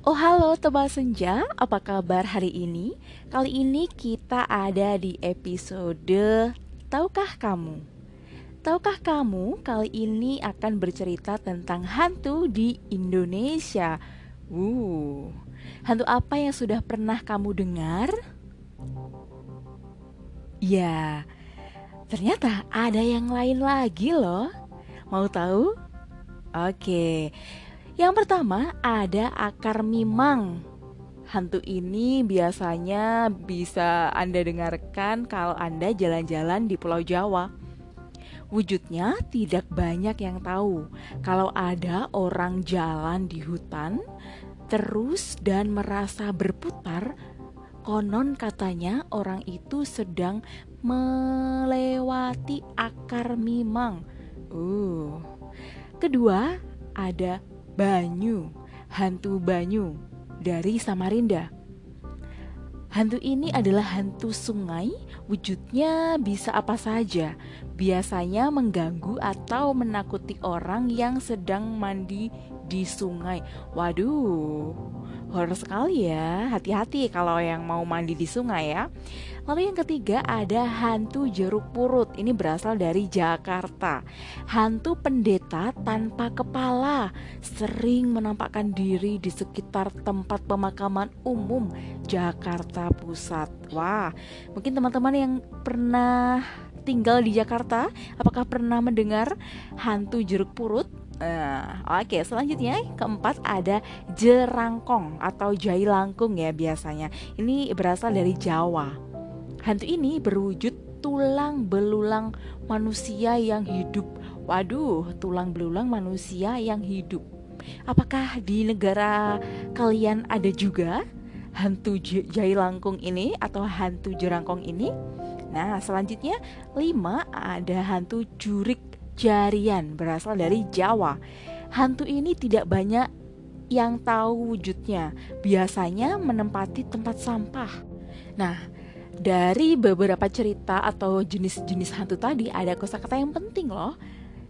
Oh halo Tebal Senja, apa kabar hari ini? Kali ini kita ada di episode Tahukah Kamu? Tahukah kamu kali ini akan bercerita tentang hantu di Indonesia Uh, hantu apa yang sudah pernah kamu dengar? Ya, ternyata ada yang lain lagi loh Mau tahu? Oke, yang pertama ada akar mimang. Hantu ini biasanya bisa Anda dengarkan kalau Anda jalan-jalan di Pulau Jawa. Wujudnya tidak banyak yang tahu kalau ada orang jalan di hutan terus dan merasa berputar. Konon katanya orang itu sedang melewati akar mimang. Uh. Kedua, ada Banyu, hantu Banyu dari Samarinda. Hantu ini adalah hantu sungai, wujudnya bisa apa saja. Biasanya mengganggu atau menakuti orang yang sedang mandi di sungai. Waduh, horor sekali ya. Hati-hati kalau yang mau mandi di sungai ya. Lalu yang ketiga ada hantu jeruk purut. Ini berasal dari Jakarta. Hantu pendeta tanpa kepala sering menampakkan diri di sekitar tempat pemakaman umum Jakarta Pusat. Wah, mungkin teman-teman yang pernah tinggal di Jakarta, apakah pernah mendengar hantu jeruk purut? Nah, oke, okay. selanjutnya keempat ada jerangkong atau jai langkung ya biasanya. Ini berasal dari Jawa. Hantu ini berwujud tulang belulang manusia yang hidup. Waduh, tulang belulang manusia yang hidup. Apakah di negara kalian ada juga hantu jai langkung ini atau hantu jerangkong ini? Nah, selanjutnya lima ada hantu jurik jarian berasal dari Jawa. Hantu ini tidak banyak yang tahu wujudnya. Biasanya menempati tempat sampah. Nah, dari beberapa cerita atau jenis-jenis hantu tadi ada kosakata yang penting loh.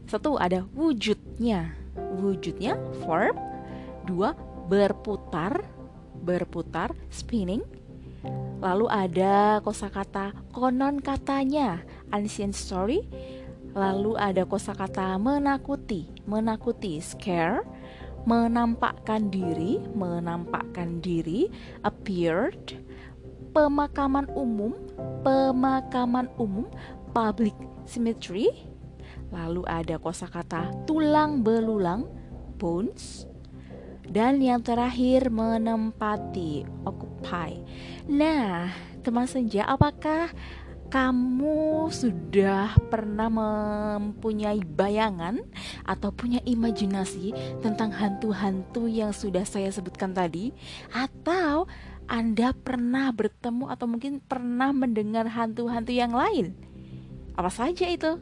Satu ada wujudnya. Wujudnya form. Dua berputar, berputar spinning. Lalu ada kosakata konon katanya, ancient story Lalu ada kosakata menakuti, menakuti, scare, menampakkan diri, menampakkan diri, appeared, pemakaman umum, pemakaman umum, public cemetery. Lalu ada kosakata tulang belulang, bones, dan yang terakhir menempati, occupy. Nah, teman senja, apakah kamu sudah pernah mempunyai bayangan atau punya imajinasi tentang hantu-hantu yang sudah saya sebutkan tadi? Atau Anda pernah bertemu atau mungkin pernah mendengar hantu-hantu yang lain? Apa saja itu?